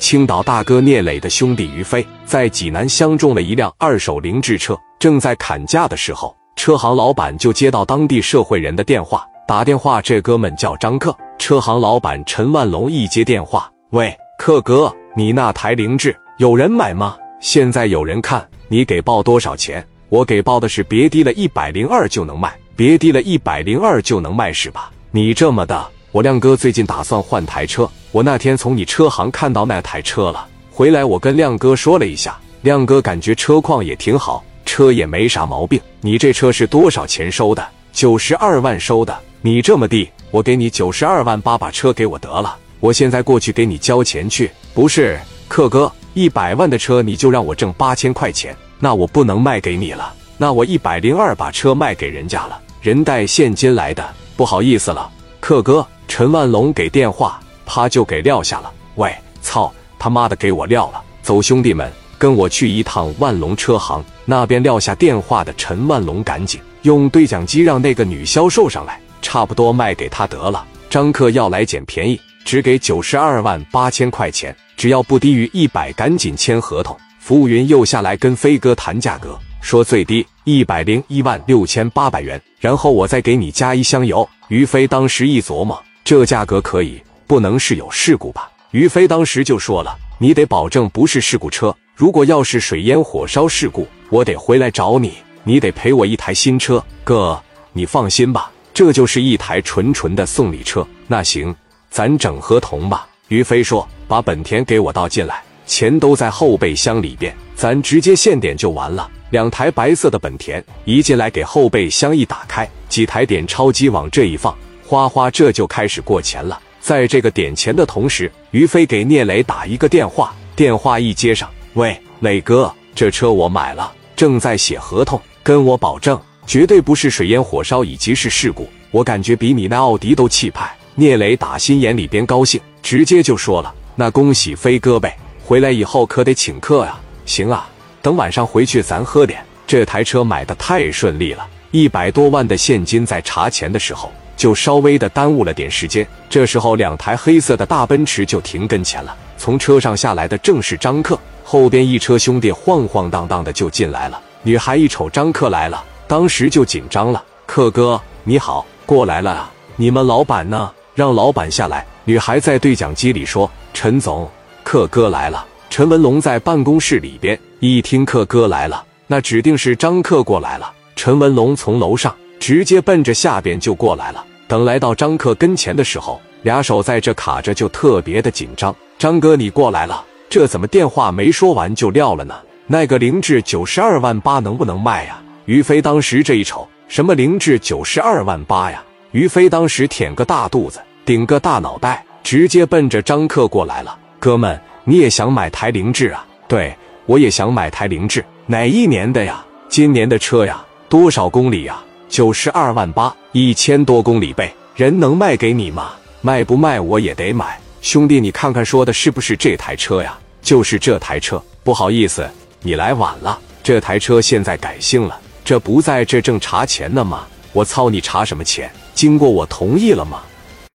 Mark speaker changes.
Speaker 1: 青岛大哥聂磊的兄弟于飞在济南相中了一辆二手凌志车，正在砍价的时候，车行老板就接到当地社会人的电话，打电话这哥们叫张克。车行老板陈万龙一接电话，喂，克哥，你那台凌志有人买吗？现在有人看，你给报多少钱？我给报的是别低了一百零二就能卖，别低了一百零二就能卖是吧？你这么的，我亮哥最近打算换台车，我那天从你车行看到那台车了，回来我跟亮哥说了一下，亮哥感觉车况也挺好，车也没啥毛病。你这车是多少钱收的？九十二万收的。你这么地，我给你九十二万八，把车给我得了，我现在过去给你交钱去。不是，克哥，一百万的车你就让我挣八千块钱，那我不能卖给你了。那我一百零二把车卖给人家了，人带现金来的，不好意思了，克哥。陈万龙给电话，啪就给撂下了。喂，操他妈的，给我撂了！走，兄弟们，跟我去一趟万隆车行那边。撂下电话的陈万龙赶紧用对讲机让那个女销售上来。差不多卖给他得了。张克要来捡便宜，只给九十二万八千块钱，只要不低于一百，赶紧签合同。服务员又下来跟飞哥谈价格，说最低一百零一万六千八百元，然后我再给你加一箱油。于飞当时一琢磨，这价格可以，不能是有事故吧？于飞当时就说了：“你得保证不是事故车，如果要是水烟火烧事故，我得回来找你，你得赔我一台新车。哥，你放心吧。”这就是一台纯纯的送礼车，那行，咱整合同吧。于飞说：“把本田给我倒进来，钱都在后备箱里边，咱直接现点就完了。”两台白色的本田一进来，给后备箱一打开，几台点钞机往这一放，花花，这就开始过钱了。在这个点钱的同时，于飞给聂磊打一个电话，电话一接上，喂，磊哥，这车我买了，正在写合同，跟我保证。绝对不是水淹火烧以及是事故，我感觉比你那奥迪都气派。聂磊打心眼里边高兴，直接就说了：“那恭喜飞哥呗，回来以后可得请客呀。”行啊，等晚上回去咱喝点。这台车买的太顺利了，一百多万的现金在查钱的时候就稍微的耽误了点时间。这时候两台黑色的大奔驰就停跟前了，从车上下来的正是张克，后边一车兄弟晃晃荡荡的就进来了。女孩一瞅张克来了。当时就紧张了，克哥你好，过来了啊！你们老板呢？让老板下来。女孩在对讲机里说：“陈总，克哥来了。”陈文龙在办公室里边一听克哥来了，那指定是张克过来了。陈文龙从楼上直接奔着下边就过来了。等来到张克跟前的时候，俩手在这卡着，就特别的紧张。张哥你过来了，这怎么电话没说完就撂了呢？那个凌志九十二万八能不能卖呀？于飞当时这一瞅，什么凌志九十二万八呀？于飞当时舔个大肚子，顶个大脑袋，直接奔着张克过来了。哥们，你也想买台凌志啊？对，我也想买台凌志。哪一年的呀？今年的车呀？多少公里呀？九十二万八，一千多公里呗。人能卖给你吗？卖不卖我也得买。兄弟，你看看说的是不是这台车呀？就是这台车。不好意思，你来晚了。这台车现在改姓了。这不在这正查钱呢吗？我操，你查什么钱？经过我同意了吗？